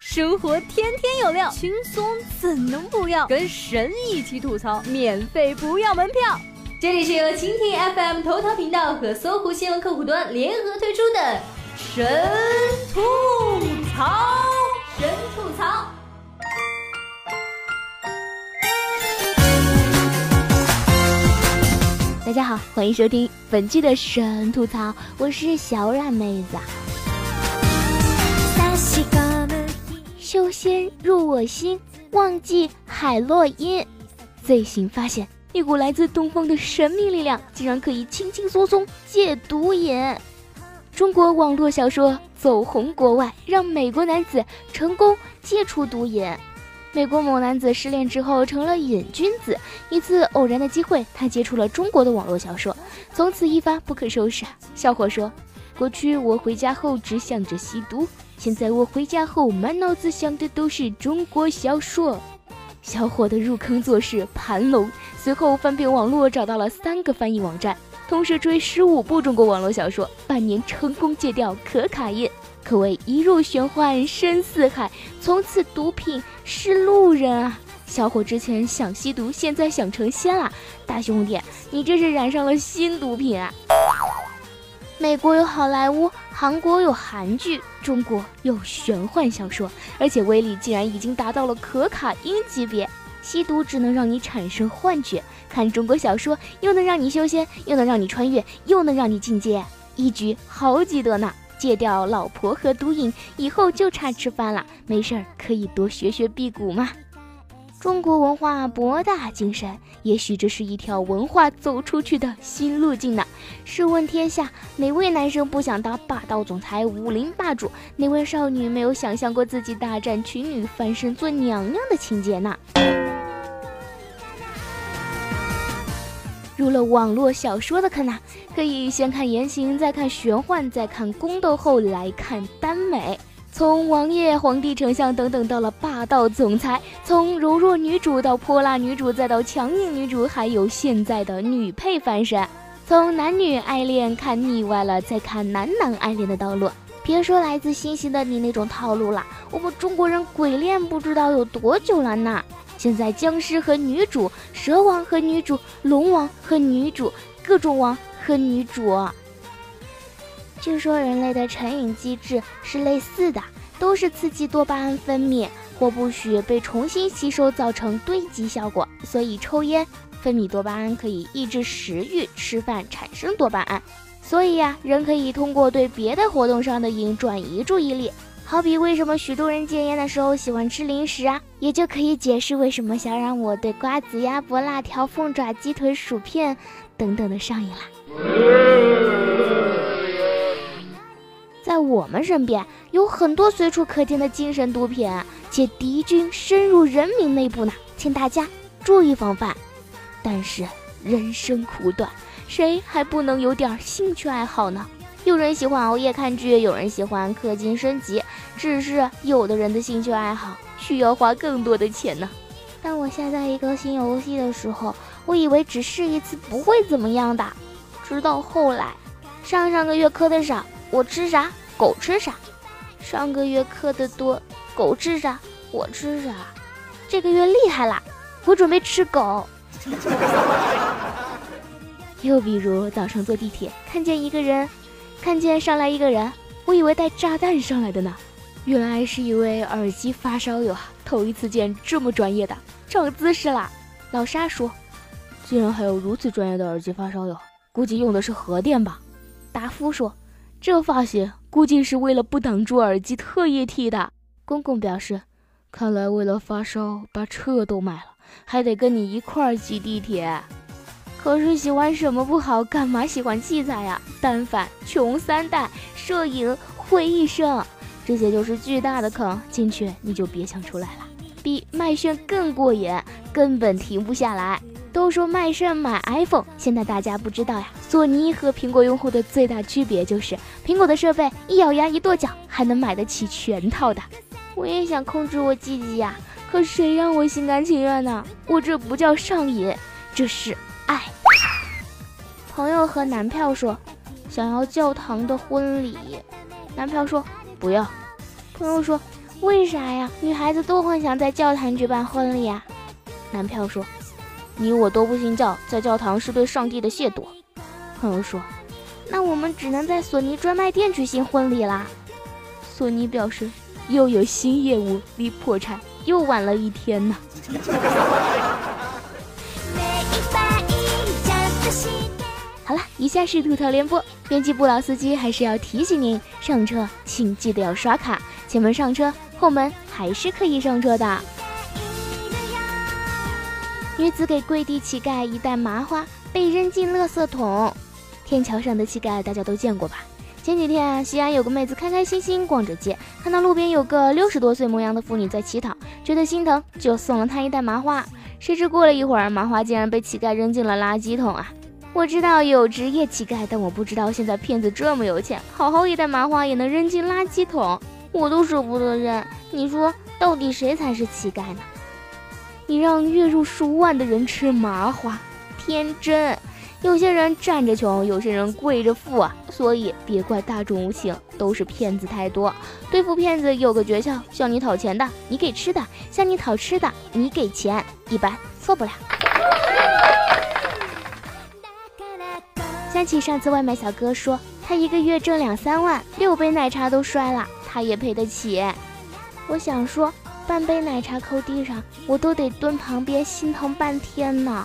生活天天有料，轻松怎能不要？跟神一起吐槽，免费不要门票。这里是由蜻蜓 FM 头条频道和搜狐新闻客户端联合推出的神吐槽，神吐槽。大家好，欢迎收听本期的神吐槽，我是小冉妹子。大西高修仙入我心，忘记海洛因。最新发现，一股来自东方的神秘力量，竟然可以轻轻松松戒毒瘾。中国网络小说走红国外，让美国男子成功戒除毒瘾。美国某男子失恋之后成了瘾君子，一次偶然的机会，他接触了中国的网络小说，从此一发不可收拾。小伙说：“过去我回家后只想着吸毒。”现在我回家后，满脑子想的都是中国小说。小伙的入坑作是盘龙，随后翻遍网络，找到了三个翻译网站，同时追十五部中国网络小说，半年成功戒掉可卡因，可谓一入玄幻深似海，从此毒品是路人啊！小伙之前想吸毒，现在想成仙了，大兄弟，你这是染上了新毒品啊！美国有好莱坞，韩国有韩剧，中国有玄幻小说，而且威力竟然已经达到了可卡因级别。吸毒只能让你产生幻觉，看中国小说又能让你修仙，又能让你穿越，又能让你进阶，一举好几得呢！戒掉老婆和毒瘾，以后就差吃饭了。没事儿可以多学学辟谷嘛。中国文化博大精深，也许这是一条文化走出去的新路径呢。试问天下，哪位男生不想当霸道总裁、武林霸主？哪位少女没有想象过自己大战群女、翻身做娘娘的情节呢？入了网络小说的坑呐，可以先看言情，再看玄幻，再看宫斗，后来看耽美。从王爷、皇帝、丞相等等，到了霸道总裁；从柔弱女主到泼辣女主，再到强硬女主，还有现在的女配翻身。从男女爱恋看腻歪了，再看男男爱恋的道路。别说来自星星的你那种套路了，我们中国人鬼恋不知道有多久了呢。现在僵尸和女主，蛇王和女主，龙王和女主，各种王和女主。据说人类的成瘾机制是类似的，都是刺激多巴胺分泌，或不许被重新吸收，造成堆积效果。所以抽烟分泌多巴胺可以抑制食欲，吃饭产生多巴胺。所以呀，人可以通过对别的活动上的瘾转移注意力。好比为什么许多人戒烟的时候喜欢吃零食啊，也就可以解释为什么想让我对瓜子、鸭脖、辣条、凤爪、鸡腿、薯片等等的上瘾了。们身边有很多随处可见的精神毒品，且敌军深入人民内部呢，请大家注意防范。但是人生苦短，谁还不能有点兴趣爱好呢？有人喜欢熬夜看剧，有人喜欢氪金升级，只是有的人的兴趣爱好需要花更多的钱呢。当我下载一个新游戏的时候，我以为只试一次不会怎么样的，直到后来，上上个月氪的少。我吃啥，狗吃啥。上个月氪的多，狗吃啥，我吃啥。这个月厉害啦，我准备吃狗。又比如早上坐地铁，看见一个人，看见上来一个人，我以为带炸弹上来的呢，原来是一位耳机发烧友。头一次见这么专业的，长姿势啦。老沙说，竟然还有如此专业的耳机发烧友，估计用的是核电吧。达夫说。这发型估计是为了不挡住耳机特意剃的。公公表示，看来为了发烧把车都卖了，还得跟你一块儿挤地铁。可是喜欢什么不好，干嘛喜欢器材呀？单反、穷三代、摄影、回忆声，这些就是巨大的坑，进去你就别想出来了。比卖炫更过瘾，根本停不下来。都说卖肾买 iPhone，现在大家不知道呀。索尼和苹果用户的最大区别就是，苹果的设备一咬牙一跺脚，还能买得起全套的。我也想控制我自己呀，可谁让我心甘情愿呢？我这不叫上瘾，这是爱。朋友和男票说，想要教堂的婚礼，男票说不要。朋友说，为啥呀？女孩子都很想在教堂举办婚礼啊。男票说：“你我都不信教，在教堂是对上帝的亵渎。”朋友说：“那我们只能在索尼专卖店举行婚礼啦。”索尼表示：“又有新业务，离破产又晚了一天呢。”好了，以下是吐槽联播。编辑部老司机还是要提醒您，上车请记得要刷卡，前门上车，后门还是可以上车的。女子给跪地乞丐一袋麻花，被扔进垃圾桶。天桥上的乞丐大家都见过吧？前几天啊，西安有个妹子开开心心逛着街，看到路边有个六十多岁模样的妇女在乞讨，觉得心疼，就送了她一袋麻花。谁知过了一会儿，麻花竟然被乞丐扔进了垃圾桶啊！我知道有职业乞丐，但我不知道现在骗子这么有钱，好好一袋麻花也能扔进垃圾桶，我都舍不得扔。你说到底谁才是乞丐呢？你让月入数万的人吃麻花，天真。有些人站着穷，有些人跪着富啊，所以别怪大众无情，都是骗子太多。对付骗子有个诀窍：向你讨钱的，你给吃的；向你讨吃的，你给钱，一般错不了。想起上次外卖小哥说，他一个月挣两三万，六杯奶茶都摔了，他也赔得起。我想说，半杯奶茶扣地上，我都得蹲旁边心疼半天呢。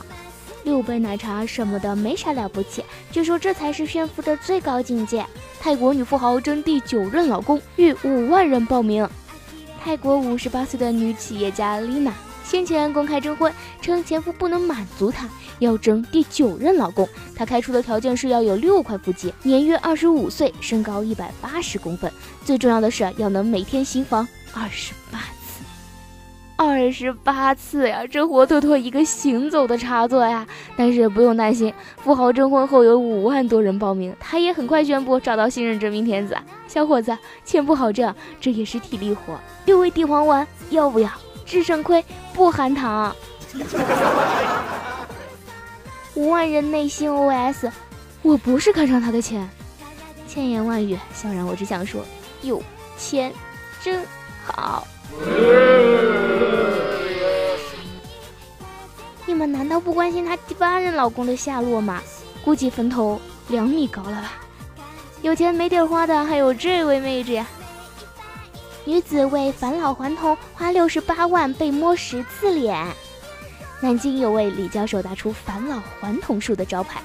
六杯奶茶什么的没啥了不起，据说这才是炫富的最高境界。泰国女富豪争第九任老公，逾五万人报名。泰国五十八岁的女企业家丽娜先前公开征婚，称前夫不能满足她，要争第九任老公。她开出的条件是要有六块腹肌，年约二十五岁，身高一百八十公分，最重要的是要能每天行房二十八。二十八次呀，这活脱脱一个行走的插座呀！但是不用担心，富豪征婚后有五万多人报名，他也很快宣布找到新任真命天子。小伙子，钱不好挣，这也是体力活。六味地黄丸要不要？只肾亏不含糖。五万人内心 OS：我不是看上他的钱。千言万语，想然我只想说，有钱真好。你们难道不关心她第八任老公的下落吗？估计坟头两米高了吧。有钱没地儿花的还有这位妹子呀。女子为返老还童花六十八万被摸十次脸。南京有位李教授打出返老还童术的招牌，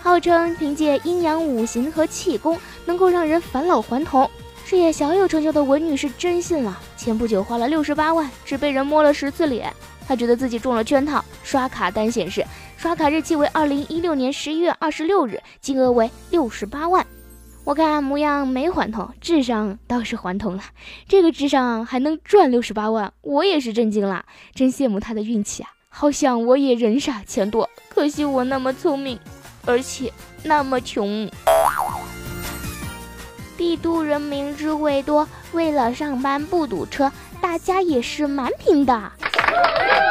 号称凭借阴阳五行和气功能够让人返老还童。事业小有成就的文女士真信了，前不久花了六十八万，只被人摸了十次脸。他觉得自己中了圈套。刷卡单显示，刷卡日期为二零一六年十一月二十六日，金额为六十八万。我看模样没还童，智商倒是还童了。这个智商还能赚六十八万，我也是震惊了，真羡慕他的运气啊！好想我也人傻钱多，可惜我那么聪明，而且那么穷。帝都人民智慧多，为了上班不堵车，大家也是蛮拼的。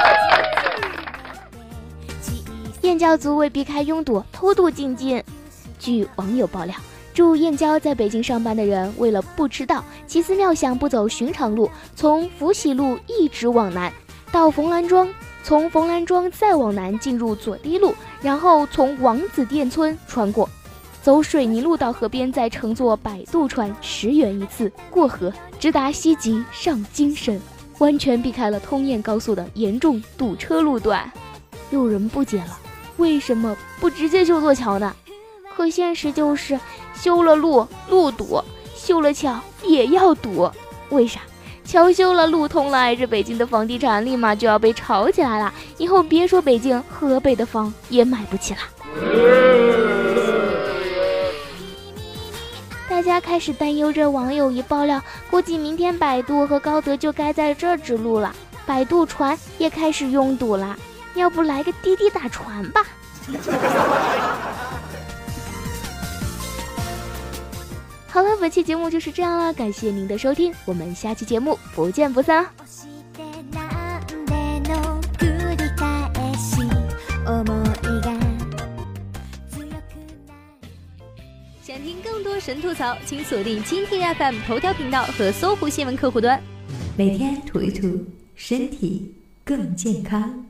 燕郊族为避开拥堵，偷渡进京。据网友爆料，住燕郊在北京上班的人，为了不迟到，奇思妙想不走寻常路，从福喜路一直往南到冯兰庄，从冯兰庄再往南进入左堤路，然后从王子店村穿过。走水泥路到河边，再乘坐摆渡船，十元一次过河，直达西极上京省，完全避开了通燕高速的严重堵车路段。有人不解了，为什么不直接修座桥呢？可现实就是修了路路堵，修了桥也要堵。为啥？桥修了，路通了，挨着北京的房地产立马就要被炒起来了，以后别说北京，河北的房也买不起了。他开始担忧，这网友一爆料，估计明天百度和高德就该在这指路了。百度船也开始拥堵了，要不来个滴滴打船吧？好了，本期节目就是这样了，感谢您的收听，我们下期节目不见不散。神吐槽，请锁定蜻蜓 FM 头条频道和搜狐新闻客户端。每天吐一吐，身体更健康。